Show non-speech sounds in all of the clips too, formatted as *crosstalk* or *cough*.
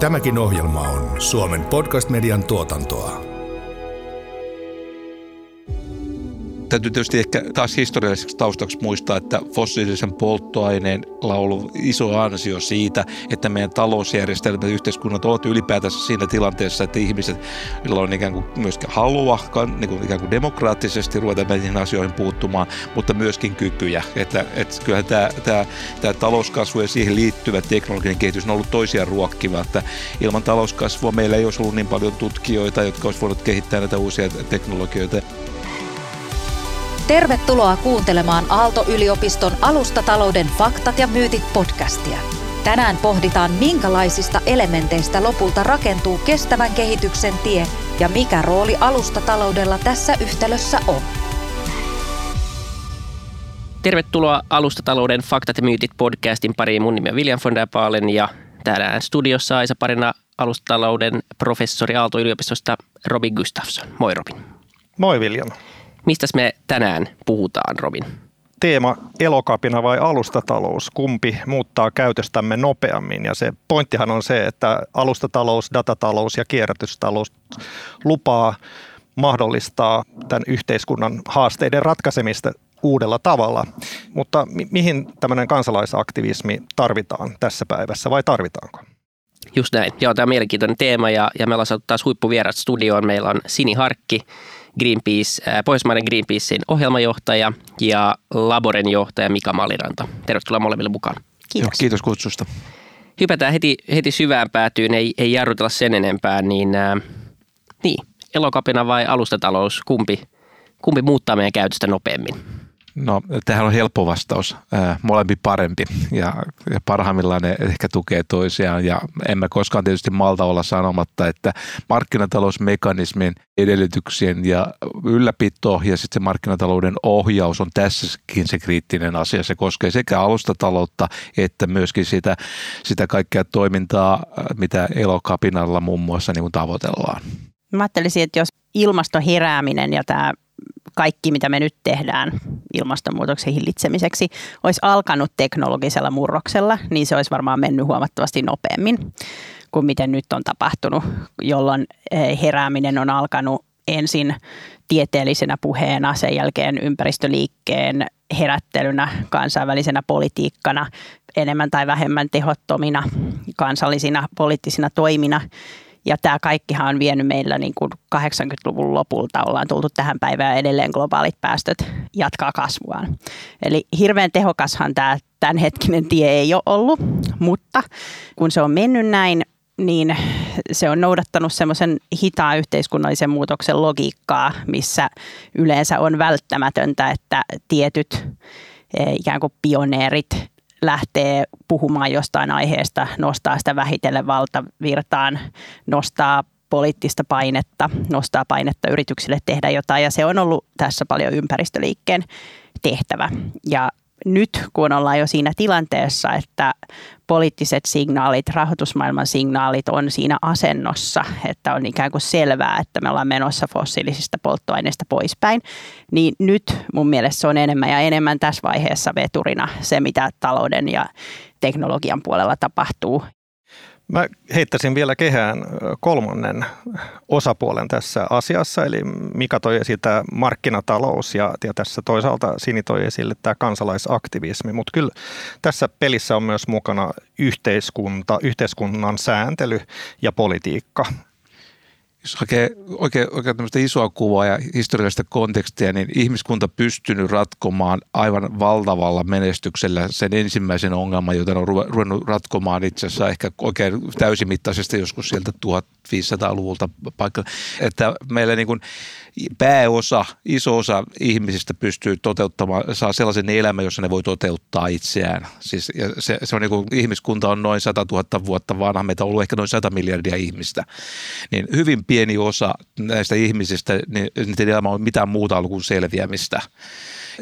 Tämäkin ohjelma on Suomen podcast-median tuotantoa. Täytyy tietysti ehkä taas historialliseksi taustaksi muistaa, että fossiilisen polttoaineen ollut iso ansio siitä, että meidän talousjärjestelmät ja yhteiskunnat ovat ylipäätänsä siinä tilanteessa, että ihmiset, joilla on ikään kuin myöskin halua niin kuin ikään kuin demokraattisesti ruveta näihin asioihin puuttumaan, mutta myöskin kykyjä. Että, että kyllähän tämä, tämä, tämä talouskasvu ja siihen liittyvä teknologinen kehitys on ollut toisiaan ruokkiva, että ilman talouskasvua meillä ei olisi ollut niin paljon tutkijoita, jotka olisivat voineet kehittää näitä uusia teknologioita. Tervetuloa kuuntelemaan Aalto-yliopiston alustatalouden faktat ja myytit podcastia. Tänään pohditaan, minkälaisista elementeistä lopulta rakentuu kestävän kehityksen tie ja mikä rooli alustataloudella tässä yhtälössä on. Tervetuloa Alustatalouden faktat ja myytit podcastin pariin. Mun nimi on William von der Baalen ja täällä studiossa Aisa parina alustatalouden professori Aalto-yliopistosta Robin Gustafsson. Moi Robin. Moi William. Mistä me tänään puhutaan, Robin? Teema elokapina vai alustatalous, kumpi muuttaa käytöstämme nopeammin. Ja se pointtihan on se, että alustatalous, datatalous ja kierrätystalous lupaa mahdollistaa tämän yhteiskunnan haasteiden ratkaisemista uudella tavalla. Mutta mi- mihin tämmöinen kansalaisaktivismi tarvitaan tässä päivässä vai tarvitaanko? Just näin. Joo, tämä on mielenkiintoinen teema ja, ja me ollaan saatu taas huippuvierat studioon. Meillä on Sini Harkki, Greenpeace, Pohjoismaiden Greenpeacein ohjelmajohtaja ja Laboren johtaja Mika Maliranta. Tervetuloa molemmille mukaan. Kiitos. Joo, kiitos kutsusta. Hypätään heti, heti syvään päätyyn, ei, ei jarrutella sen enempää, niin, äh, niin elokapina vai alustatalous, kumpi, kumpi muuttaa meidän käytöstä nopeammin? No, tähän on helppo vastaus. molempi parempi ja, ja parhaimmillaan ne ehkä tukee toisiaan. Ja emme koskaan tietysti malta olla sanomatta, että markkinatalousmekanismin edellytyksien ja ylläpito ja sitten se markkinatalouden ohjaus on tässäkin se kriittinen asia. Se koskee sekä alustataloutta että myöskin sitä, sitä kaikkea toimintaa, mitä elokapinalla muun muassa niin tavoitellaan. Mä ajattelisin, että jos ilmastoherääminen ja tämä kaikki, mitä me nyt tehdään ilmastonmuutoksen hillitsemiseksi, olisi alkanut teknologisella murroksella, niin se olisi varmaan mennyt huomattavasti nopeammin kuin miten nyt on tapahtunut, jolloin eh, herääminen on alkanut ensin tieteellisenä puheena, sen jälkeen ympäristöliikkeen herättelynä, kansainvälisenä politiikkana, enemmän tai vähemmän tehottomina kansallisina poliittisina toimina ja tämä kaikkihan on vienyt meillä niin kuin 80-luvun lopulta, ollaan tultu tähän päivään edelleen globaalit päästöt jatkaa kasvuaan. Eli hirveän tehokashan tämä tämänhetkinen tie ei ole ollut, mutta kun se on mennyt näin, niin se on noudattanut semmoisen hitaan yhteiskunnallisen muutoksen logiikkaa, missä yleensä on välttämätöntä, että tietyt eh, ikään kuin pioneerit lähtee puhumaan jostain aiheesta, nostaa sitä vähitellen valtavirtaan, nostaa poliittista painetta, nostaa painetta yrityksille tehdä jotain ja se on ollut tässä paljon ympäristöliikkeen tehtävä. Ja nyt, kun ollaan jo siinä tilanteessa, että poliittiset signaalit, rahoitusmaailman signaalit on siinä asennossa, että on ikään kuin selvää, että me ollaan menossa fossiilisista polttoaineista poispäin, niin nyt mun mielestä se on enemmän ja enemmän tässä vaiheessa veturina se, mitä talouden ja teknologian puolella tapahtuu. Mä heittäisin vielä kehään kolmannen osapuolen tässä asiassa, eli Mika toi esitä markkinatalous ja, ja tässä toisaalta Sini toi esille tämä kansalaisaktivismi, mutta kyllä tässä pelissä on myös mukana yhteiskunta, yhteiskunnan sääntely ja politiikka jos hakee oikein, oikein tämmöistä isoa kuvaa ja historiallista kontekstia, niin ihmiskunta pystynyt ratkomaan aivan valtavalla menestyksellä sen ensimmäisen ongelman, jota on ruvennut ratkomaan itse asiassa ehkä oikein täysimittaisesti joskus sieltä 1500-luvulta paikka. Että meillä niin kuin pääosa, iso osa ihmisistä pystyy toteuttamaan, saa sellaisen elämän, jossa ne voi toteuttaa itseään. Siis, ja se, se on niin kuin, ihmiskunta on noin 100 000 vuotta vanha, meitä on ollut ehkä noin 100 miljardia ihmistä. Niin hyvin pieni osa näistä ihmisistä, niin niiden elämä on mitään muuta ollut kuin selviämistä.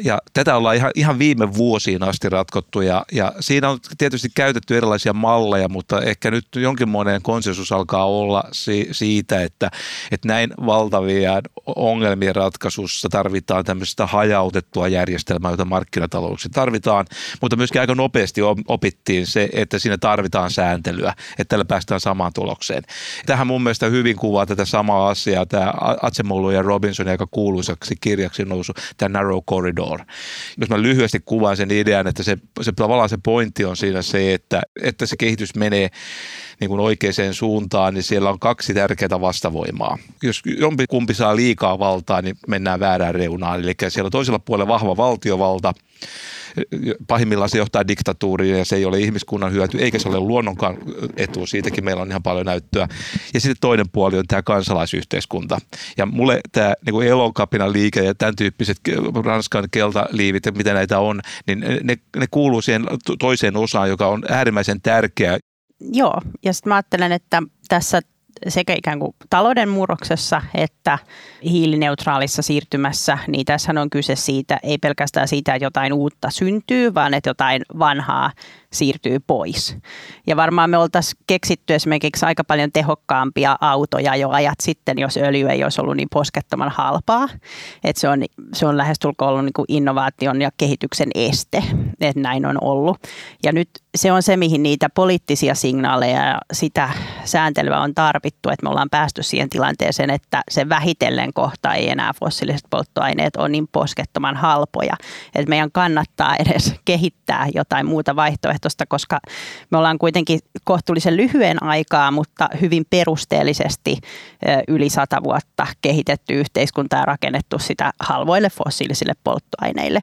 Ja tätä ollaan ihan, ihan viime vuosiin asti ratkottu ja, ja siinä on tietysti käytetty erilaisia malleja, mutta ehkä nyt jonkinmoinen konsensus alkaa olla si, siitä, että, että näin valtavia ongelmien ratkaisussa tarvitaan tämmöistä hajautettua järjestelmää, jota markkinatalouksissa tarvitaan, mutta myöskin aika nopeasti opittiin se, että siinä tarvitaan sääntelyä, että tällä päästään samaan tulokseen. Tähän mun mielestä hyvin kuvaa tätä samaa asiaa, tämä Atsemolu ja Robinson aika kuuluisaksi kirjaksi nousu, tämä Narrow Corridor. Jos mä lyhyesti kuvaan sen idean, että se, se tavallaan se pointti on siinä se, että, että se kehitys menee niin kuin oikeaan suuntaan, niin siellä on kaksi tärkeää vastavoimaa. Jos jompi kumpi saa liikaa valtaa, niin mennään väärään reunaan. Eli siellä on toisella puolella vahva valtiovalta, pahimmillaan se johtaa diktatuuriin ja se ei ole ihmiskunnan hyöty, eikä se ole luonnonkaan etu. Siitäkin meillä on ihan paljon näyttöä. Ja sitten toinen puoli on tämä kansalaisyhteiskunta. Ja mulle tämä niin elokapina liike ja tämän tyyppiset Ranskan keltaliivit ja mitä näitä on, niin ne, ne kuuluu siihen toiseen osaan, joka on äärimmäisen tärkeä. Joo, ja sitten mä ajattelen, että tässä sekä ikään kuin talouden murroksessa että hiilineutraalissa siirtymässä, niin tässä on kyse siitä, ei pelkästään siitä, että jotain uutta syntyy, vaan että jotain vanhaa siirtyy pois. Ja varmaan me oltaisiin keksitty esimerkiksi aika paljon tehokkaampia autoja jo ajat sitten, jos öljy ei olisi ollut niin poskettoman halpaa. Että se on, se on lähestulkoon ollut niin kuin innovaation ja kehityksen este, että näin on ollut. Ja nyt se on se, mihin niitä poliittisia signaaleja ja sitä sääntelyä on tarvittu, että me ollaan päästy siihen tilanteeseen, että se vähitellen kohta ei enää fossiiliset polttoaineet ole niin poskettoman halpoja. Että meidän kannattaa edes kehittää jotain muuta vaihtoehtoa vaihtoehtoista, koska me ollaan kuitenkin kohtuullisen lyhyen aikaa, mutta hyvin perusteellisesti yli sata vuotta kehitetty yhteiskunta ja rakennettu sitä halvoille fossiilisille polttoaineille.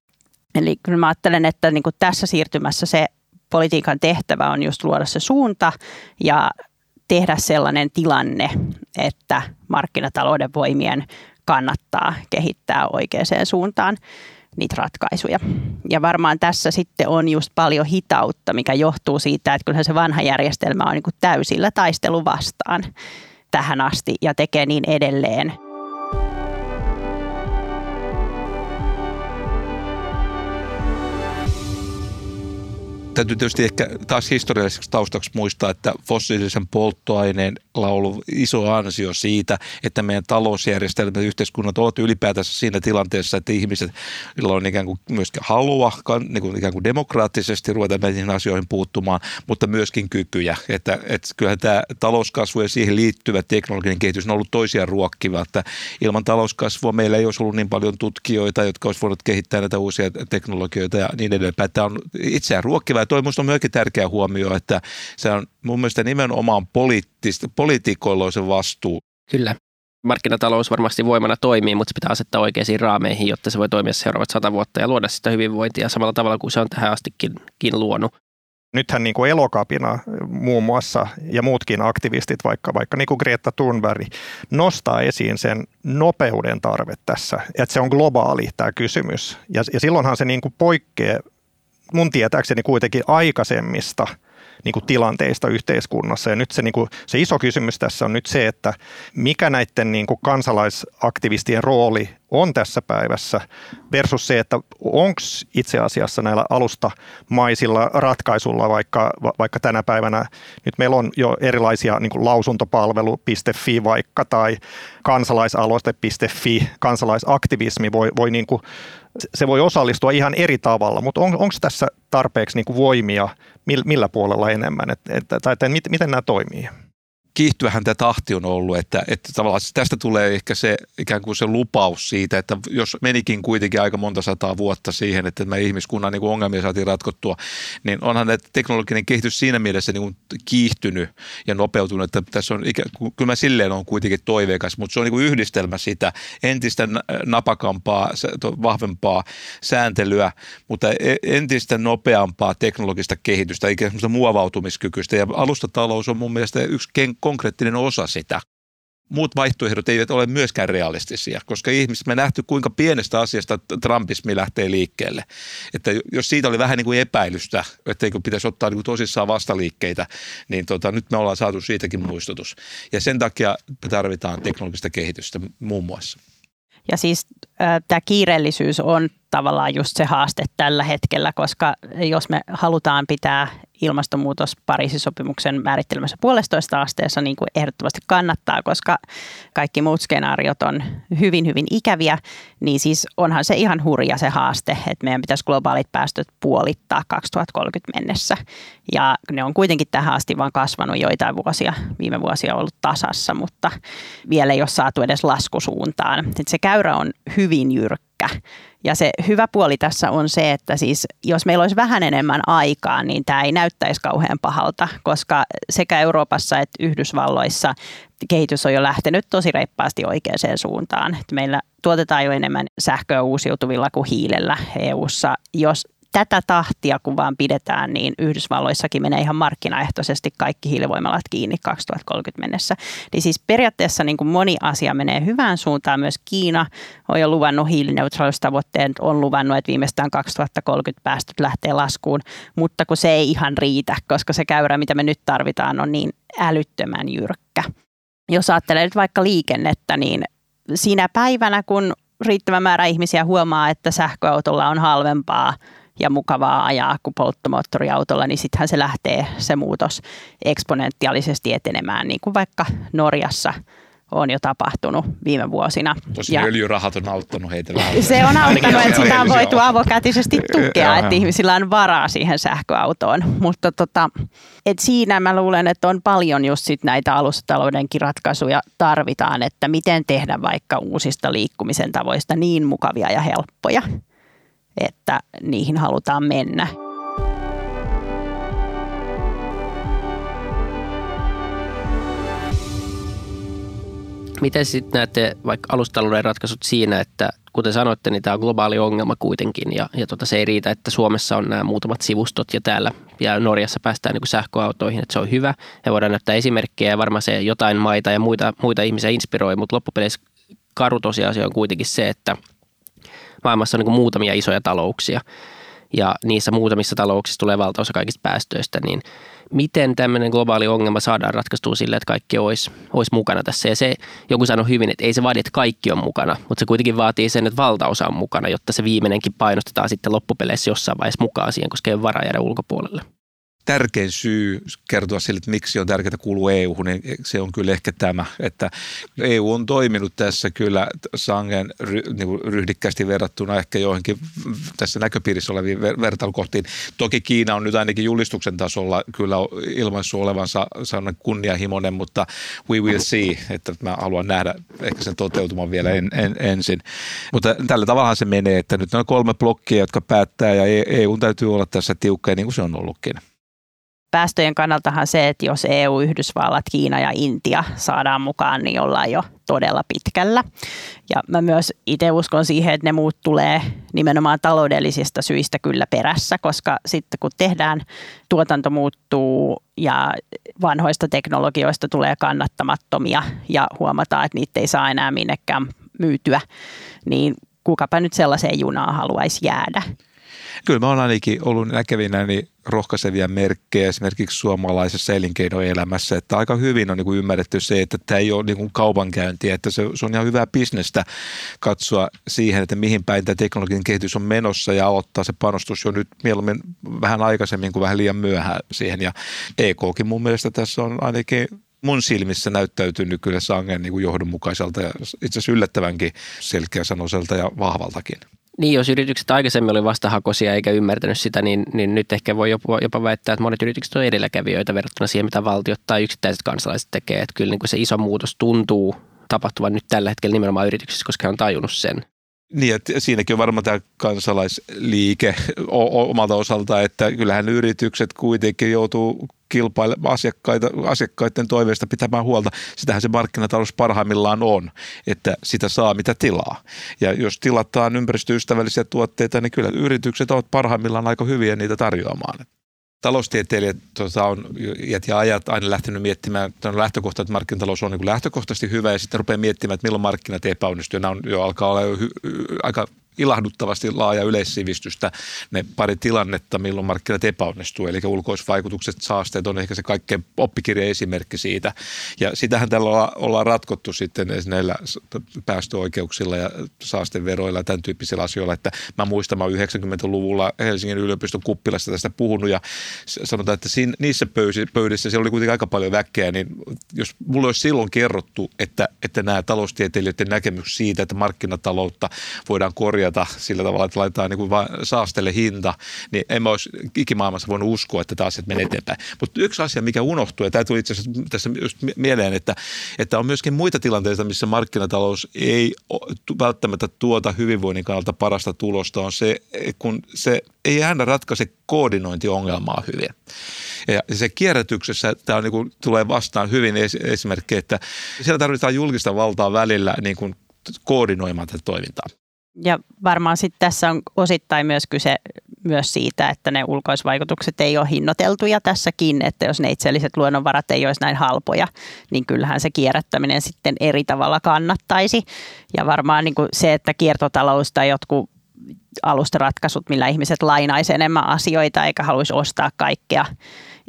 Eli kyllä mä ajattelen, että niin kuin tässä siirtymässä se politiikan tehtävä on just luoda se suunta ja tehdä sellainen tilanne, että markkinatalouden voimien kannattaa kehittää oikeaan suuntaan niitä ratkaisuja. Ja varmaan tässä sitten on just paljon hitautta, mikä johtuu siitä, että kyllähän se vanha järjestelmä on niin kuin täysillä taistelu vastaan tähän asti ja tekee niin edelleen – täytyy tietysti ehkä taas historialliseksi taustaksi muistaa, että fossiilisen polttoaineen ollut iso ansio siitä, että meidän talousjärjestelmät ja yhteiskunnat ovat ylipäätänsä siinä tilanteessa, että ihmiset, joilla on ikään kuin myöskin halua niin kuin ikään kuin demokraattisesti ruveta näihin asioihin puuttumaan, mutta myöskin kykyjä. Että, että kyllähän tämä talouskasvu ja siihen liittyvä teknologinen kehitys on ollut toisia ruokkivaa, että ilman talouskasvua meillä ei olisi ollut niin paljon tutkijoita, jotka olisivat voineet kehittää näitä uusia teknologioita ja niin edelleen. Tämä on itseään ruokkivaa ja toi on myöskin tärkeä huomio, että se on mun mielestä nimenomaan poliittista, poliitikoilla on se vastuu. Kyllä. Markkinatalous varmasti voimana toimii, mutta se pitää asettaa oikeisiin raameihin, jotta se voi toimia seuraavat sata vuotta ja luoda sitä hyvinvointia samalla tavalla kuin se on tähän astikin luonut. Nythän niin kuin elokapina muun muassa ja muutkin aktivistit, vaikka, vaikka niin kuin Greta Thunberg, nostaa esiin sen nopeuden tarve tässä, että se on globaali tämä kysymys. Ja, ja silloinhan se niin kuin poikkeaa mun tietääkseni kuitenkin aikaisemmista – niin kuin tilanteista yhteiskunnassa. Ja nyt se, niin kuin, se iso kysymys tässä on nyt se, että mikä näiden niin kuin kansalaisaktivistien rooli on tässä päivässä versus se, että onko itse asiassa näillä alustamaisilla ratkaisulla, vaikka, vaikka tänä päivänä nyt meillä on jo erilaisia niin lausuntopalvelu.fi vaikka tai kansalaisaloite.fi, kansalaisaktivismi voi, voi niin kuin se voi osallistua ihan eri tavalla, mutta on, onko tässä tarpeeksi niin kuin voimia, millä puolella enemmän, et, et, tai että miten, miten nämä toimii? Kiihtyvähän tämä tahti on ollut, että, että tavallaan tästä tulee ehkä se ikään kuin se lupaus siitä, että jos menikin kuitenkin aika monta sataa vuotta siihen, että me ihmiskunnan niin kuin ongelmia saatiin ratkottua, niin onhan että teknologinen kehitys siinä mielessä niin kuin kiihtynyt ja nopeutunut, että tässä on ikään kyllä mä silleen on kuitenkin toiveikas, mutta se on niin kuin yhdistelmä sitä entistä napakampaa, vahvempaa sääntelyä, mutta e, entistä nopeampaa teknologista kehitystä, ikään kuin muovautumiskykyistä. Ja alustatalous on mun mielestä yksi konkreettinen osa sitä. Muut vaihtoehdot eivät ole myöskään realistisia, koska ihmiset, me nähty kuinka pienestä asiasta trumpismi lähtee liikkeelle. Että jos siitä oli vähän niin kuin epäilystä, etteikö pitäisi ottaa niin kuin tosissaan vastaliikkeitä, niin tota, nyt me ollaan saatu siitäkin muistutus. Ja sen takia tarvitaan teknologista kehitystä muun muassa. Ja siis äh, tämä kiireellisyys on tavallaan just se haaste tällä hetkellä, koska jos me halutaan pitää ilmastonmuutos Pariisin sopimuksen määrittelemässä puolestoista asteessa niin kuin ehdottomasti kannattaa, koska kaikki muut skenaariot on hyvin, hyvin ikäviä, niin siis onhan se ihan hurja se haaste, että meidän pitäisi globaalit päästöt puolittaa 2030 mennessä. Ja ne on kuitenkin tähän asti vaan kasvanut joitain vuosia, viime vuosia ollut tasassa, mutta vielä ei ole saatu edes laskusuuntaan. Et se käyrä on hyvin jyrkkä. Ja se hyvä puoli tässä on se, että siis jos meillä olisi vähän enemmän aikaa, niin tämä ei näyttäisi kauhean pahalta, koska sekä Euroopassa että Yhdysvalloissa kehitys on jo lähtenyt tosi reippaasti oikeaan suuntaan. Meillä tuotetaan jo enemmän sähköä uusiutuvilla kuin hiilellä EU:ssa. Jos tätä tahtia kun vaan pidetään, niin Yhdysvalloissakin menee ihan markkinaehtoisesti kaikki hiilivoimalat kiinni 2030 mennessä. Niin siis periaatteessa niin kuin moni asia menee hyvään suuntaan. Myös Kiina on jo luvannut hiilineutraalistavoitteen, on luvannut, että viimeistään 2030 päästöt lähtee laskuun, mutta kun se ei ihan riitä, koska se käyrä, mitä me nyt tarvitaan, on niin älyttömän jyrkkä. Jos ajattelee nyt vaikka liikennettä, niin siinä päivänä, kun riittävä määrä ihmisiä huomaa, että sähköautolla on halvempaa – ja mukavaa ajaa kuin polttomoottoriautolla, niin sittenhän se lähtee se muutos eksponentiaalisesti etenemään, niin kuin vaikka Norjassa on jo tapahtunut viime vuosina. Tosi öljyrahat on auttanut heitä vähän. Se on auttanut, että sitä on voitu avokätisesti tukea, että ihmisillä on varaa siihen sähköautoon. Mutta tota, et siinä mä luulen, että on paljon just sit näitä alustataloudenkin ratkaisuja tarvitaan, että miten tehdä vaikka uusista liikkumisen tavoista niin mukavia ja helppoja että niihin halutaan mennä. Miten sitten näette vaikka alustalouden ratkaisut siinä, että kuten sanoitte, niin tämä on globaali ongelma kuitenkin ja, ja tota, se ei riitä, että Suomessa on nämä muutamat sivustot ja täällä ja Norjassa päästään niin kuin sähköautoihin, että se on hyvä ja voidaan näyttää esimerkkejä ja varmaan se jotain maita ja muita, muita ihmisiä inspiroi, mutta loppupeleissä karu tosiasia on kuitenkin se, että maailmassa on niin muutamia isoja talouksia ja niissä muutamissa talouksissa tulee valtaosa kaikista päästöistä, niin miten tämmöinen globaali ongelma saadaan ratkaistua sille, että kaikki olisi, olisi mukana tässä. Ja se, joku sanoi hyvin, että ei se vaadi, että kaikki on mukana, mutta se kuitenkin vaatii sen, että valtaosa on mukana, jotta se viimeinenkin painostetaan sitten loppupeleissä jossain vaiheessa mukaan siihen, koska ei ole varaa jäädä ulkopuolelle tärkein syy kertoa sille, että miksi on tärkeää kuulua EU, niin se on kyllä ehkä tämä, että EU on toiminut tässä kyllä sangen ry, niin ryhdikkästi verrattuna ehkä joihinkin tässä näköpiirissä oleviin ver, vertailukohtiin. Toki Kiina on nyt ainakin julistuksen tasolla kyllä ilmaissut olevansa kunnianhimoinen, mutta we will see, että mä haluan nähdä ehkä sen toteutuman vielä en, en, ensin. Mutta tällä tavalla se menee, että nyt on kolme blokkia, jotka päättää ja EU e täytyy olla tässä tiukka niin kuin se on ollutkin päästöjen kannaltahan se, että jos EU, Yhdysvallat, Kiina ja Intia saadaan mukaan, niin ollaan jo todella pitkällä. Ja mä myös itse uskon siihen, että ne muut tulee nimenomaan taloudellisista syistä kyllä perässä, koska sitten kun tehdään, tuotanto muuttuu ja vanhoista teknologioista tulee kannattamattomia ja huomataan, että niitä ei saa enää minnekään myytyä, niin kukapa nyt sellaiseen junaan haluaisi jäädä. Kyllä mä olen ainakin ollut näkevinä niin rohkaisevia merkkejä esimerkiksi suomalaisessa elinkeinoelämässä, että aika hyvin on niin kuin ymmärretty se, että tämä ei ole niin kuin kaupankäyntiä, että se, se on ihan hyvää bisnestä katsoa siihen, että mihin päin tämä teknologinen kehitys on menossa ja ottaa se panostus jo nyt mieluummin vähän aikaisemmin kuin vähän liian myöhään siihen ja EKkin mun mielestä tässä on ainakin mun silmissä näyttäytynyt kyllä sangen niin kuin johdonmukaiselta ja itse asiassa yllättävänkin selkeäsanoiselta ja vahvaltakin. Niin, jos yritykset aikaisemmin oli vastahakoisia eikä ymmärtänyt sitä, niin, niin nyt ehkä voi jopa, jopa väittää, että monet yritykset on edelläkävijöitä verrattuna siihen, mitä valtiot tai yksittäiset kansalaiset tekee. Että kyllä niin kuin se iso muutos tuntuu tapahtuvan nyt tällä hetkellä nimenomaan yrityksissä, koska he on tajunnut sen. Niin, että siinäkin on varmaan tämä kansalaisliike omalta osalta, että kyllähän yritykset kuitenkin joutuu kilpailemaan asiakkaita, asiakkaiden toiveista pitämään huolta. Sitähän se markkinatalous parhaimmillaan on, että sitä saa mitä tilaa. Ja jos tilataan ympäristöystävällisiä tuotteita, niin kyllä yritykset ovat parhaimmillaan aika hyviä niitä tarjoamaan taloustieteilijät tota, on ja ajat aina lähtenyt miettimään, että on lähtökohta, että markkinatalous on niin lähtökohtaisesti hyvä ja sitten rupeaa miettimään, että milloin markkinat epäonnistuu. Nämä on jo alkaa olla jo hy, aika ilahduttavasti laaja yleissivistystä ne pari tilannetta, milloin markkinat epäonnistuu. Eli ulkoisvaikutukset, saasteet on ehkä se kaikkein oppikirjaesimerkki siitä. Ja sitähän tällä ollaan ratkottu sitten näillä päästöoikeuksilla ja saasteveroilla ja tämän tyyppisillä asioilla. Että mä muistan, mä 90-luvulla Helsingin yliopiston kuppilassa tästä puhunut ja sanotaan, että siinä, niissä pöydissä siellä oli kuitenkin aika paljon väkeä, niin jos mulla olisi silloin kerrottu, että, että nämä taloustieteilijöiden näkemys siitä, että markkinataloutta voidaan korjata sillä tavalla, että laitetaan niin kuin saastelle hinta, niin en mä olisi ikimaailmassa voinut uskoa, että tämä asiat menee eteenpäin. Mutta yksi asia, mikä unohtuu, ja tämä tuli itse asiassa tässä just mieleen, että, että on myöskin muita tilanteita, missä markkinatalous ei välttämättä tuota hyvinvoinnin kannalta parasta tulosta, on se, kun se ei aina ratkaise koordinointiongelmaa hyvin. Ja se kierrätyksessä tämä on niin kuin, tulee vastaan hyvin esimerkki, että siellä tarvitaan julkista valtaa välillä niin kuin koordinoimaan tätä toimintaa. Ja varmaan sitten tässä on osittain myös kyse myös siitä, että ne ulkoisvaikutukset ei ole hinnoiteltuja tässäkin, että jos ne itselliset luonnonvarat ei olisi näin halpoja, niin kyllähän se kierrättäminen sitten eri tavalla kannattaisi. Ja varmaan niin kuin se, että kiertotalous tai jotkut alustaratkaisut, millä ihmiset lainaisi enemmän asioita eikä haluaisi ostaa kaikkea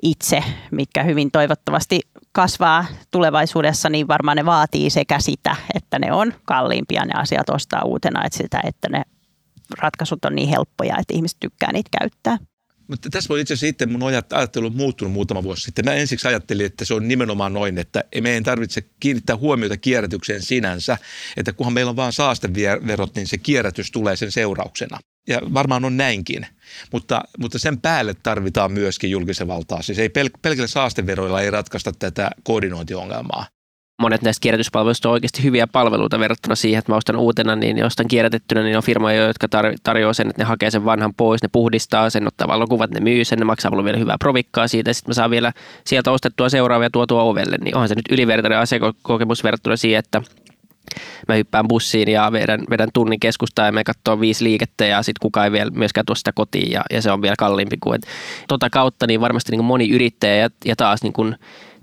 itse, mikä hyvin toivottavasti kasvaa tulevaisuudessa, niin varmaan ne vaatii sekä sitä, että ne on kalliimpia ne asiat ostaa uutena, että sitä, että ne ratkaisut on niin helppoja, että ihmiset tykkää niitä käyttää. Mutta tässä voi itse asiassa sitten mun ajattelu muuttunut muutama vuosi sitten. Mä ensiksi ajattelin, että se on nimenomaan noin, että meidän tarvitse kiinnittää huomiota kierrätykseen sinänsä, että kunhan meillä on vain saasteverot, niin se kierrätys tulee sen seurauksena. Ja varmaan on näinkin, mutta, mutta sen päälle tarvitaan myöskin julkisen valtaa. Siis ei pel- pelkillä saasteveroilla ei ratkaista tätä koordinointiongelmaa. Monet näistä kierrätyspalveluista on oikeasti hyviä palveluita verrattuna siihen, että mä ostan uutena, niin ostan kierrätettynä, niin on firmoja, jotka tar- tarjoaa sen, että ne hakee sen vanhan pois, ne puhdistaa sen, ottaa valokuvat, ne myy sen, ne maksaa mulle vielä hyvää provikkaa siitä, ja sitten mä saan vielä sieltä ostettua seuraavia tuotua ovelle, niin onhan se nyt ylivertainen asiakokemus verrattuna siihen, että mä hyppään bussiin ja vedän, vedän tunnin keskustaa ja me katsoo viisi liikettä ja sitten kukaan ei vielä myöskään tuo sitä kotiin ja, ja se on vielä kalliimpi kuin. Tota kautta niin varmasti niin kuin moni yrittäjä ja, ja taas niin kuin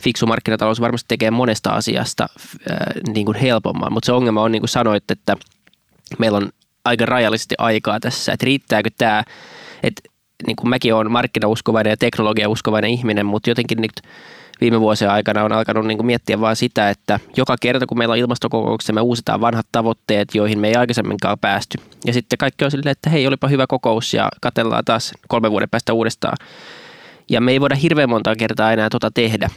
fiksu markkinatalous varmasti tekee monesta asiasta ää, niin kuin helpomman, mutta se ongelma on niin kuin sanoit, että meillä on aika rajallisesti aikaa tässä, että riittääkö tämä, että niin kuin mäkin olen markkinauskovainen ja teknologiauskovainen ihminen, mutta jotenkin nyt viime vuosien aikana on alkanut niin kuin miettiä vain sitä, että joka kerta kun meillä on ilmastokokouksia, me uusitaan vanhat tavoitteet, joihin me ei aikaisemminkaan päästy. Ja sitten kaikki on silleen, että hei, olipa hyvä kokous ja katellaan taas kolme vuoden päästä uudestaan. Ja me ei voida hirveän monta kertaa enää tota tehdä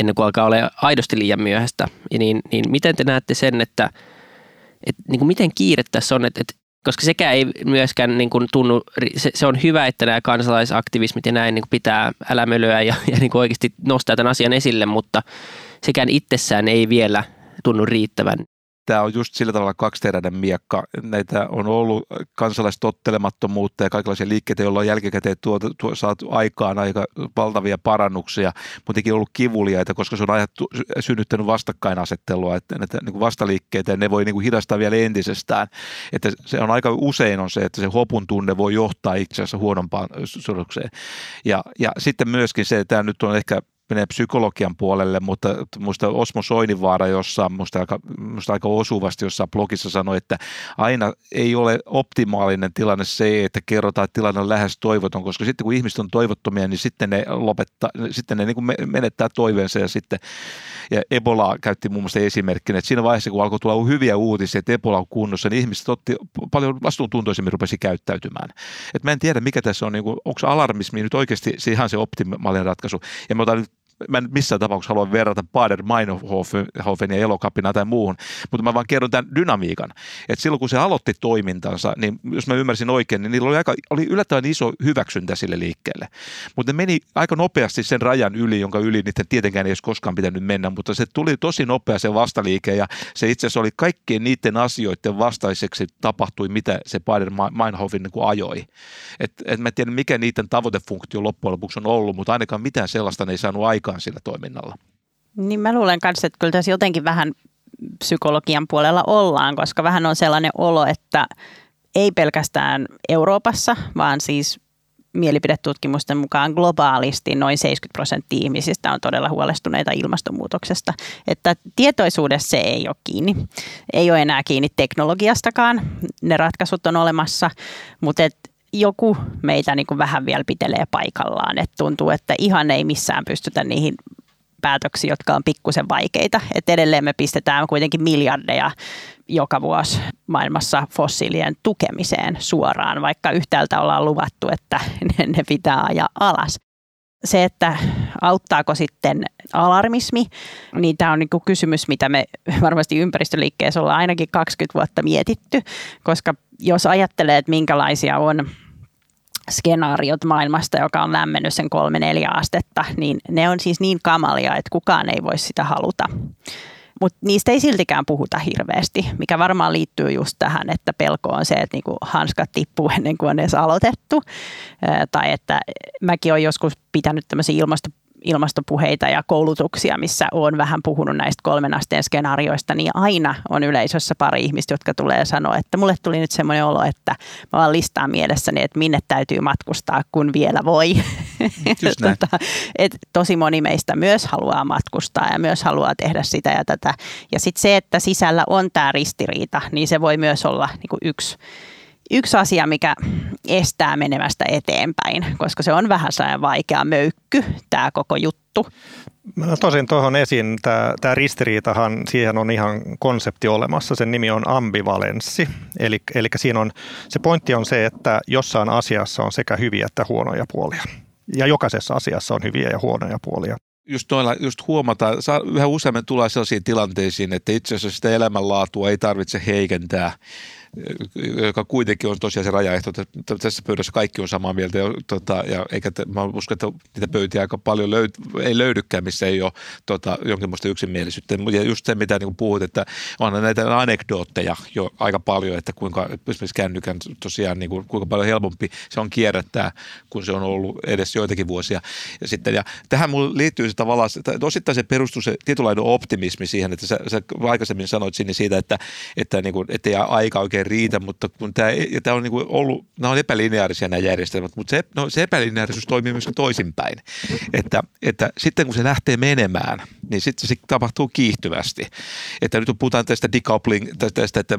ennen kuin alkaa olla aidosti liian myöhäistä. Ja niin, niin miten te näette sen, että, että niin kuin miten kiire tässä on, että, että koska sekään ei myöskään niin kuin tunnu, se, se, on hyvä, että nämä kansalaisaktivismit ja näin niin kuin pitää älämölyä ja, ja niin kuin oikeasti nostaa tämän asian esille, mutta sekään itsessään ei vielä tunnu riittävän tämä on just sillä tavalla kaksiteräinen miekka. Näitä on ollut kansalaistottelemattomuutta ja kaikenlaisia liikkeitä, joilla on jälkikäteen tuota, tuo, saatu aikaan aika valtavia parannuksia, mutta ollut kivuliaita, koska se on ajattu, synnyttänyt vastakkainasettelua, että näitä niin vastaliikkeitä ja ne voi niin kuin hidastaa vielä entisestään. Että se on aika usein on se, että se hopun tunne voi johtaa itse asiassa huonompaan sudokseen. Ja, ja sitten myöskin se, että tämä nyt on ehkä menee psykologian puolelle, mutta muista Osmo Soinivaara jossain, musta aika, musta aika osuvasti jossain blogissa sanoi, että aina ei ole optimaalinen tilanne se, että kerrotaan, että tilanne on lähes toivoton, koska sitten kun ihmiset on toivottomia, niin sitten ne lopettaa, sitten ne niin kuin menettää toiveensa ja sitten, ja Ebola käytti muun muassa esimerkkinä, että siinä vaiheessa, kun alkoi tulla hyviä uutisia, että Ebola on kunnossa, niin ihmiset otti paljon vastuuntuntoisemmin rupesi käyttäytymään. Et mä en tiedä, mikä tässä on, niin kuin, onko alarmismi nyt oikeasti se ihan se optimaalinen ratkaisu. Ja mä otan nyt mä en missään tapauksessa halua verrata Bader Meinhofenia elokapina tai muuhun, mutta mä vaan kerron tämän dynamiikan. Että silloin kun se aloitti toimintansa, niin jos mä ymmärsin oikein, niin niillä oli, aika, oli yllättävän iso hyväksyntä sille liikkeelle. Mutta ne meni aika nopeasti sen rajan yli, jonka yli niiden tietenkään ei olisi koskaan pitänyt mennä, mutta se tuli tosi nopea se vastaliike ja se itse asiassa oli kaikkien niiden asioiden vastaiseksi tapahtui, mitä se Bader Meinhofin niin ajoi. Et, et mä en tiedä, mikä niiden tavoitefunktio loppujen lopuksi on ollut, mutta ainakaan mitään sellaista ne ei saanut aikaan aikaan sillä toiminnalla. Niin mä luulen kanssa, että kyllä tässä jotenkin vähän psykologian puolella ollaan, koska vähän on sellainen olo, että ei pelkästään Euroopassa, vaan siis mielipidetutkimusten mukaan globaalisti noin 70 prosenttia ihmisistä on todella huolestuneita ilmastonmuutoksesta. Että tietoisuudessa se ei ole kiinni. Ei ole enää kiinni teknologiastakaan. Ne ratkaisut on olemassa, mutta et joku meitä niin kuin vähän vielä pitelee paikallaan. Et tuntuu, että ihan ei missään pystytä niihin päätöksiä, jotka on pikkusen vaikeita. Et edelleen me pistetään kuitenkin miljardeja joka vuosi maailmassa fossiilien tukemiseen suoraan, vaikka yhtäältä ollaan luvattu, että *laughs* ne, ne pitää ajaa alas. Se, että auttaako sitten alarmismi, niin tämä on niin kysymys, mitä me *laughs* varmasti ympäristöliikkeessä ollaan ainakin 20 vuotta mietitty, koska jos ajattelee, että minkälaisia on skenaariot maailmasta, joka on lämmennyt sen kolme neljä astetta, niin ne on siis niin kamalia, että kukaan ei voi sitä haluta. Mutta niistä ei siltikään puhuta hirveästi, mikä varmaan liittyy just tähän, että pelko on se, että niinku hanskat tippuu ennen kuin on edes aloitettu. tai että mäkin olen joskus pitänyt tämmöisiä ilmasto ilmastopuheita ja koulutuksia, missä olen vähän puhunut näistä kolmen asteen skenaarioista, niin aina on yleisössä pari ihmistä, jotka tulee sanoa, että mulle tuli nyt semmoinen olo, että mä vaan listaan mielessäni, että minne täytyy matkustaa, kun vielä voi. *laughs* tota, et tosi moni meistä myös haluaa matkustaa ja myös haluaa tehdä sitä ja tätä. Ja sitten se, että sisällä on tämä ristiriita, niin se voi myös olla niin yksi yksi asia, mikä estää menemästä eteenpäin, koska se on vähän sellainen vaikea möykky, tämä koko juttu. Mä tosin tuohon esiin, tämä, tämä ristiriitahan, siihen on ihan konsepti olemassa, sen nimi on ambivalenssi. Eli, eli siinä on, se pointti on se, että jossain asiassa on sekä hyviä että huonoja puolia. Ja jokaisessa asiassa on hyviä ja huonoja puolia just noilla just huomata, saa, yhä useammin tulee sellaisiin tilanteisiin, että itse asiassa sitä elämänlaatua ei tarvitse heikentää joka kuitenkin on tosiaan se rajaehto, että tässä pöydässä kaikki on samaa mieltä, ja, tota, ja eikä mä uskon, että niitä pöytiä aika paljon löyt, ei löydykään, missä ei ole tota, jonkinlaista yksimielisyyttä. Ja just se, mitä niin puhut, että on näitä anekdootteja jo aika paljon, että kuinka esimerkiksi kännykän tosiaan, niin kuin, kuinka paljon helpompi se on kierrättää, kun se on ollut edes joitakin vuosia. Ja, sitten, ja tähän mulle liittyy se tavallaan, että osittain se perustuu se tietynlainen optimismi siihen, että sä, sä aikaisemmin sanoit sinne siitä, että, että, niin kuin, että ei aika oikein riitä, mutta kun tämä, ja tämä on niin kuin ollut, nämä on epälineaarisia nämä järjestelmät, mutta se, no, se epälineaarisuus toimii myös toisinpäin. Että, että sitten kun se lähtee menemään, niin sitten se tapahtuu kiihtyvästi. Että nyt puhutaan tästä decoupling, tästä, että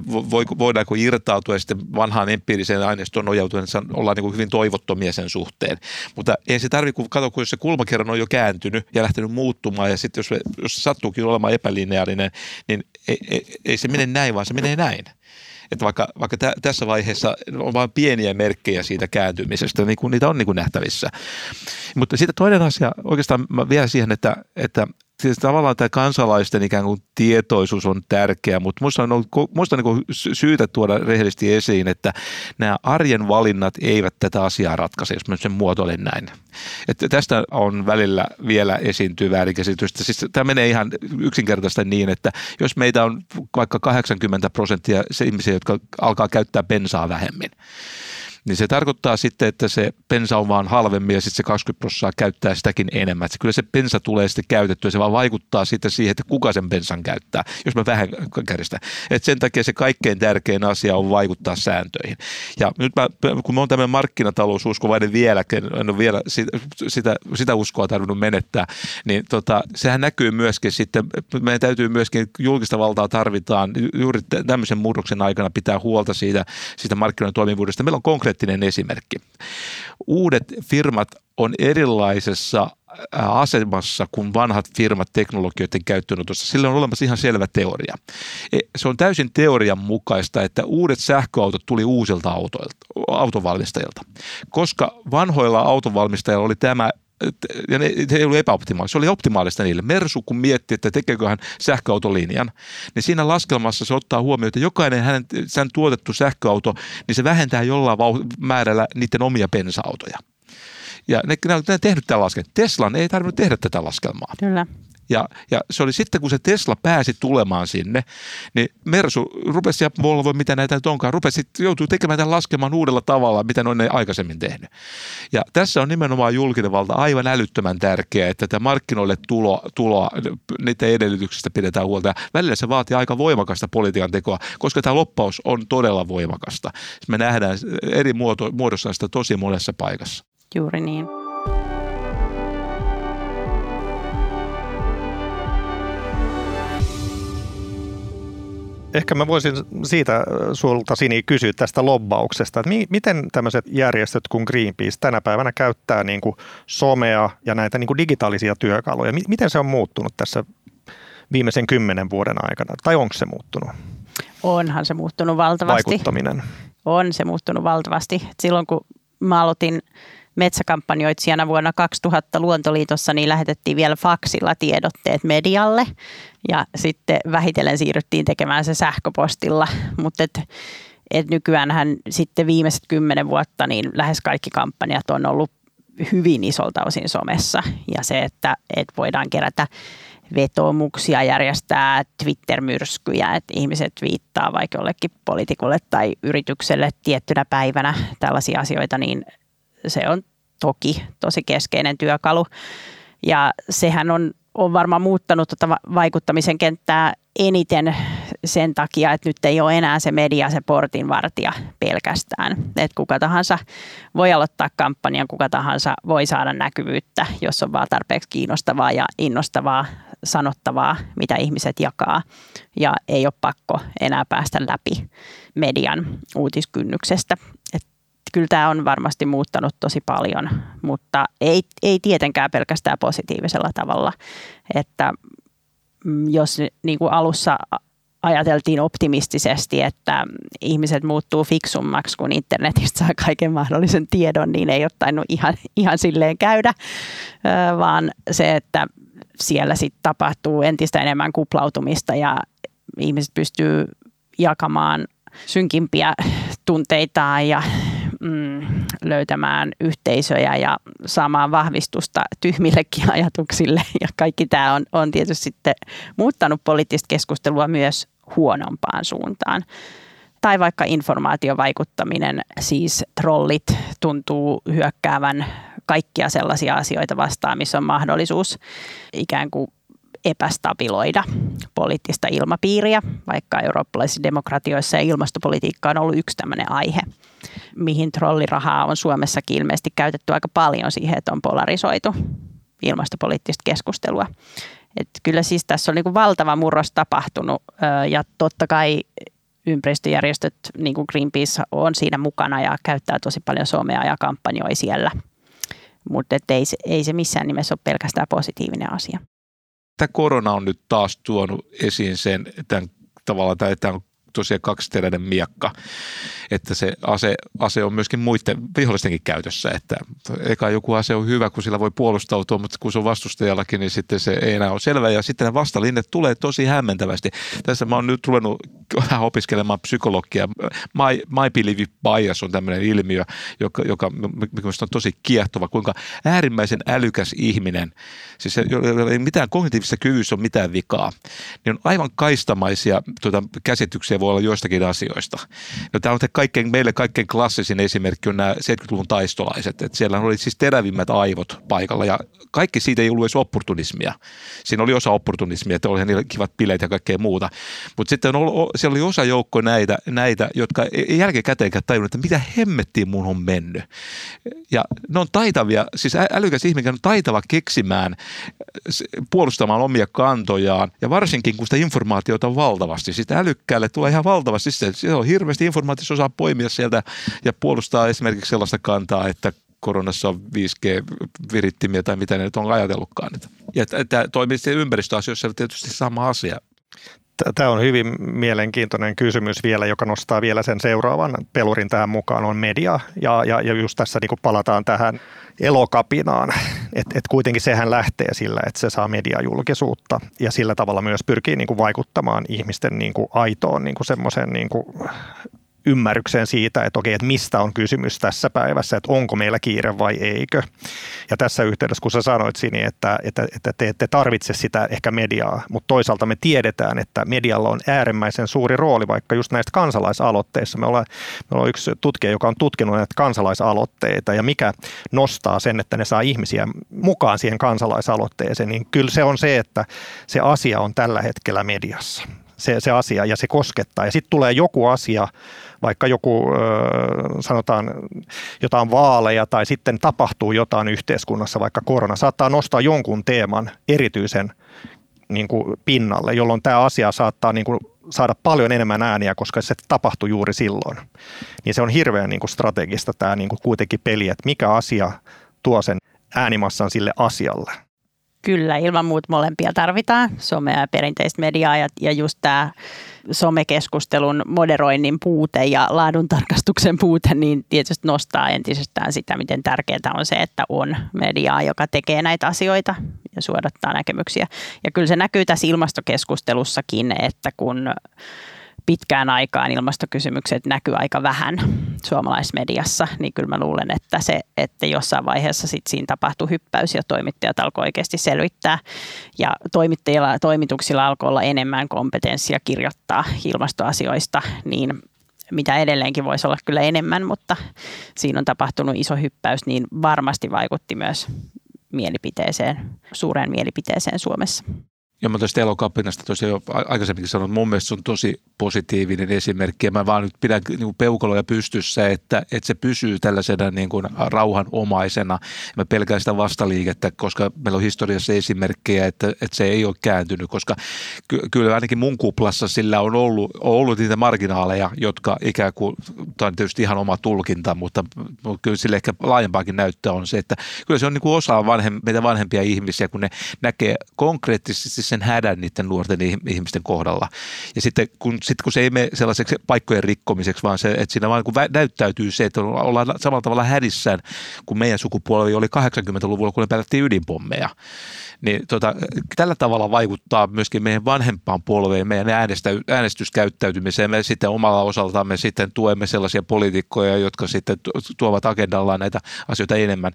voidaanko irtautua ja sitten vanhaan empiiriseen aineistoon nojautuen, että ollaan niin kuin hyvin toivottomia sen suhteen. Mutta ei se tarvitse, kun kato, kun jos se kulmakerran on jo kääntynyt ja lähtenyt muuttumaan ja sitten jos, jos sattuukin olemaan epälineaarinen, niin ei, ei, ei se mene näin, vaan se menee näin. Että vaikka, vaikka tä, tässä vaiheessa on vain pieniä merkkejä siitä kääntymisestä, niin kuin niitä on niin kuin nähtävissä. Mutta sitten toinen asia oikeastaan vielä siihen, että, että siis tavallaan tämä kansalaisten ikään kuin tietoisuus on tärkeä, mutta minusta on, ollut, musta on niin syytä tuoda rehellisesti esiin, että nämä arjen valinnat eivät tätä asiaa ratkaise, jos mä sen muotoilen näin. Että tästä on välillä vielä esiintyy väärinkäsitystä. Siis tämä menee ihan yksinkertaisesti niin, että jos meitä on vaikka 80 prosenttia se ihmisiä, jotka alkaa käyttää bensaa vähemmän, niin se tarkoittaa sitten, että se pensa on vaan halvemmin ja sitten se 20 prosenttia käyttää sitäkin enemmän. Että kyllä se pensa tulee sitten käytettyä, se vaan vaikuttaa sitten siihen, että kuka sen pensan käyttää, jos mä vähän kärjestän. Et sen takia se kaikkein tärkein asia on vaikuttaa sääntöihin. Ja nyt mä, kun mä oon tämmöinen markkinataloususkovainen vieläkin, en ole vielä sitä, sitä, sitä uskoa tarvinnut menettää, niin tota, sehän näkyy myöskin sitten, meidän täytyy myöskin, julkista valtaa tarvitaan, juuri tämmöisen murroksen aikana pitää huolta siitä, siitä markkinoiden toimivuudesta. Meillä on konkreettinen konkreettinen esimerkki. Uudet firmat on erilaisessa asemassa kuin vanhat firmat teknologioiden käyttöönotossa. Sillä on olemassa ihan selvä teoria. E, se on täysin teorian mukaista, että uudet sähköautot tuli uusilta autoilta, autovalmistajilta, koska vanhoilla autovalmistajilla oli tämä ja ne, se ei ollut epäoptimaalista, se oli optimaalista niille. Mersu kun mietti, että tekeekö sähköautolinjan, niin siinä laskelmassa se ottaa huomioon, että jokainen hänen sen tuotettu sähköauto, niin se vähentää jollain määrällä niiden omia bensa-autoja. Ja ne, ne, ne tehnyt tätä laskelmaa. Teslan ei tarvinnut tehdä tätä laskelmaa. Kyllä. Ja, ja se oli sitten, kun se Tesla pääsi tulemaan sinne, niin Mersu rupesi ja Volvo, mitä näitä nyt onkaan, rupesi, joutuu tekemään tämän laskemaan uudella tavalla, mitä ne on ne aikaisemmin tehnyt. Ja tässä on nimenomaan julkinen valta aivan älyttömän tärkeää, että tämä markkinoille tulo, tuloa, niiden edellytyksistä pidetään huolta. Ja välillä se vaatii aika voimakasta politiikan tekoa, koska tämä loppaus on todella voimakasta. Me nähdään eri muodossa sitä tosi monessa paikassa. Juuri niin. Ehkä mä voisin siitä sulta Sini kysyä tästä lobbauksesta, että miten tämmöiset järjestöt kuin Greenpeace tänä päivänä käyttää niin kuin somea ja näitä niin kuin digitaalisia työkaluja. Miten se on muuttunut tässä viimeisen kymmenen vuoden aikana, tai onko se muuttunut? Onhan se muuttunut valtavasti. Vaikuttaminen. On se muuttunut valtavasti. Silloin kun mä aloitin metsäkampanjoitsijana vuonna 2000 Luontoliitossa, niin lähetettiin vielä faksilla tiedotteet medialle. Ja sitten vähitellen siirryttiin tekemään se sähköpostilla, mutta et, et nykyäänhän sitten viimeiset kymmenen vuotta niin lähes kaikki kampanjat on ollut hyvin isolta osin somessa. Ja se, että, että voidaan kerätä vetoomuksia, järjestää Twitter-myrskyjä, että ihmiset viittaa vaikka jollekin poliitikolle tai yritykselle tiettynä päivänä tällaisia asioita, niin se on toki tosi keskeinen työkalu. Ja sehän on, on varmaan muuttanut tuota vaikuttamisen kenttää eniten sen takia, että nyt ei ole enää se media, se portinvartija pelkästään. Että kuka tahansa voi aloittaa kampanjan, kuka tahansa voi saada näkyvyyttä, jos on vaan tarpeeksi kiinnostavaa ja innostavaa sanottavaa, mitä ihmiset jakaa. Ja ei ole pakko enää päästä läpi median uutiskynnyksestä. Kyllä tämä on varmasti muuttanut tosi paljon, mutta ei, ei tietenkään pelkästään positiivisella tavalla. Että mm, jos niin kuin alussa ajateltiin optimistisesti, että ihmiset muuttuu fiksummaksi, kun internetistä saa kaiken mahdollisen tiedon, niin ei ole tainnut ihan, ihan silleen käydä, vaan se, että siellä sitten tapahtuu entistä enemmän kuplautumista ja ihmiset pystyy jakamaan synkimpiä tunteitaan ja mm, löytämään yhteisöjä ja saamaan vahvistusta tyhmillekin *laughs* ajatuksille. Ja kaikki tämä on, on tietysti sitten muuttanut poliittista keskustelua myös huonompaan suuntaan. Tai vaikka informaatiovaikuttaminen, siis trollit tuntuu hyökkäävän kaikkia sellaisia asioita vastaan, missä on mahdollisuus ikään kuin epästabiloida poliittista ilmapiiriä, vaikka eurooppalaisissa demokratioissa ja ilmastopolitiikka on ollut yksi tämmöinen aihe, mihin trollirahaa on Suomessakin ilmeisesti käytetty aika paljon siihen, että on polarisoitu ilmastopoliittista keskustelua. Et kyllä siis tässä on niin kuin valtava murros tapahtunut ja totta kai ympäristöjärjestöt, niin kuin Greenpeace, on siinä mukana ja käyttää tosi paljon somea ja kampanjoi siellä. Mutta ei, ei se missään nimessä ole pelkästään positiivinen asia tämä korona on nyt taas tuonut esiin sen, tämän tavallaan tämä on tosiaan kaksiteräinen miekka, että se ase, ase on myöskin muiden vihollistenkin käytössä, että eka joku ase on hyvä, kun sillä voi puolustautua, mutta kun se on vastustajallakin, niin sitten se ei enää ole selvä ja sitten ne vastalinnet tulee tosi hämmentävästi. Tässä mä oon nyt ruvennut vähän opiskelemaan psykologiaa. My, my believe bias on tämmöinen ilmiö, joka, joka mikä on tosi kiehtova, kuinka äärimmäisen älykäs ihminen, siis se, ei mitään kognitiivisessa kyvyssä on mitään vikaa, niin on aivan kaistamaisia tuota, käsityksiä voi olla joistakin asioista. No, tämä on kaikkein, meille kaikkein klassisin esimerkki on nämä 70-luvun taistolaiset, että siellä oli siis terävimmät aivot paikalla ja kaikki siitä ei ollut edes opportunismia. Siinä oli osa opportunismia, että oli niillä kivat bileet ja kaikkea muuta, mutta sitten on, siellä oli osa joukko näitä, näitä jotka ei jälkikäteenkään tajunnut, että mitä hemmettiin mun on mennyt. Ja ne on taitavia, siis älykäs ihminen on taitava keksimään, puolustamaan omia kantojaan ja varsinkin kun sitä informaatiota on valtavasti. Siis älykkäälle tulee ihan valtavasti. Siis se on hirveästi informaatiota, osaa poimia sieltä ja puolustaa esimerkiksi sellaista kantaa, että koronassa on 5G-virittimiä tai mitä ne nyt on ajatellutkaan. Ja tämä toimii ympäristöasioissa tietysti sama asia. Tämä on hyvin mielenkiintoinen kysymys vielä, joka nostaa vielä sen seuraavan pelurin tähän mukaan, on media. Ja, ja, ja just tässä niin palataan tähän elokapinaan, että et kuitenkin sehän lähtee sillä, että se saa mediajulkisuutta ja sillä tavalla myös pyrkii niin kuin vaikuttamaan ihmisten niin kuin aitoon niin kuin semmoisen niin kuin ymmärrykseen siitä, että okei, että mistä on kysymys tässä päivässä, että onko meillä kiire vai eikö. Ja tässä yhteydessä, kun sä sanoit Sini, että, että, että te ette tarvitse sitä ehkä mediaa, mutta toisaalta me tiedetään, että medialla on äärimmäisen suuri rooli vaikka just näistä kansalaisaloitteissa. Me ollaan, me ollaan yksi tutkija, joka on tutkinut näitä kansalaisaloitteita ja mikä nostaa sen, että ne saa ihmisiä mukaan siihen kansalaisaloitteeseen, niin kyllä se on se, että se asia on tällä hetkellä mediassa se, se asia ja se koskettaa. Ja sitten tulee joku asia, vaikka joku sanotaan jotain vaaleja tai sitten tapahtuu jotain yhteiskunnassa, vaikka korona, saattaa nostaa jonkun teeman erityisen niin kuin pinnalle, jolloin tämä asia saattaa niin kuin saada paljon enemmän ääniä, koska se tapahtuu juuri silloin. Niin se on hirveän niin kuin strategista tämä niin kuin kuitenkin peli, että mikä asia tuo sen äänimassan sille asialle. Kyllä, ilman muuta molempia tarvitaan, somea ja perinteistä mediaa ja, ja just tämä somekeskustelun moderoinnin puute ja laaduntarkastuksen puute, niin tietysti nostaa entisestään sitä, miten tärkeää on se, että on mediaa, joka tekee näitä asioita ja suodattaa näkemyksiä. Ja kyllä se näkyy tässä ilmastokeskustelussakin, että kun pitkään aikaan ilmastokysymykset näkyy aika vähän suomalaismediassa, niin kyllä mä luulen, että se, että jossain vaiheessa sit siinä tapahtui hyppäys ja toimittajat alkoi oikeasti selvittää ja toimittajilla, toimituksilla alkoi olla enemmän kompetenssia kirjoittaa ilmastoasioista, niin mitä edelleenkin voisi olla kyllä enemmän, mutta siinä on tapahtunut iso hyppäys, niin varmasti vaikutti myös mielipiteeseen, suureen mielipiteeseen Suomessa. Ja mä tästä elokapinasta tosiaan jo aikaisemminkin sanoin, että mun mielestä se on tosi positiivinen esimerkki. Ja mä vaan nyt pidän niin kuin peukaloja pystyssä, että, että se pysyy tällaisena niin kuin rauhanomaisena. Mä pelkään sitä vastaliikettä, koska meillä on historiassa esimerkkejä, että, että se ei ole kääntynyt, koska ky- kyllä ainakin mun kuplassa sillä on ollut, on ollut niitä marginaaleja, jotka ikään kuin, tämä on tietysti ihan oma tulkinta, mutta, kyllä sille ehkä laajempaakin näyttöä on se, että kyllä se on niin kuin osa vanhem, meitä vanhempia ihmisiä, kun ne näkee konkreettisesti sen hädän niiden nuorten ihmisten kohdalla. Ja sitten kun, sitten kun se ei mene sellaiseksi paikkojen rikkomiseksi, vaan se, että siinä vaan kun näyttäytyy se, että ollaan samalla tavalla hädissään kuin meidän sukupuoli oli 80-luvulla, kun ne päätettiin ydinpommeja. Niin tota, tällä tavalla vaikuttaa myöskin meidän vanhempaan polveen, meidän äänestä, äänestyskäyttäytymiseen. Me sitten omalla osaltaan me sitten tuemme sellaisia poliitikkoja, jotka sitten tuovat agendallaan näitä asioita enemmän.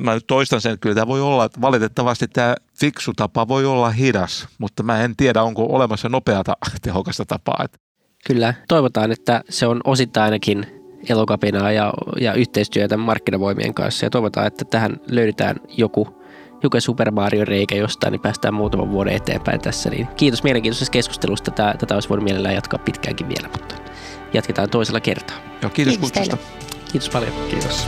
Mä toistan sen, että kyllä tämä voi olla, valitettavasti tämä fiksu tapa voi olla hidas, mutta mä en tiedä, onko olemassa nopeata *laughs* tehokasta tapaa. Kyllä, toivotaan, että se on osittain ainakin elokapinaa ja, ja yhteistyötä markkinavoimien kanssa ja toivotaan, että tähän löydetään joku joku Super Mario reikä jostain, niin päästään muutaman vuoden eteenpäin tässä. Niin kiitos mielenkiintoisesta keskustelusta. Tätä, tätä olisi voinut mielellään jatkaa pitkäänkin vielä, mutta jatketaan toisella kertaa. Joo, kiitos, kiitos kutsusta. Kiitos paljon. Kiitos.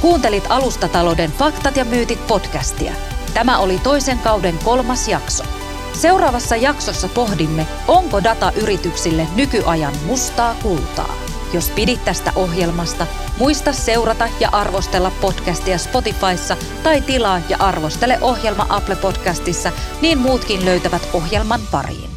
Kuuntelit Alustatalouden faktat ja myytit podcastia. Tämä oli toisen kauden kolmas jakso. Seuraavassa jaksossa pohdimme, onko data yrityksille nykyajan mustaa kultaa. Jos pidit tästä ohjelmasta, muista seurata ja arvostella podcastia Spotifyssa tai tilaa ja arvostele ohjelma Apple Podcastissa, niin muutkin löytävät ohjelman pariin.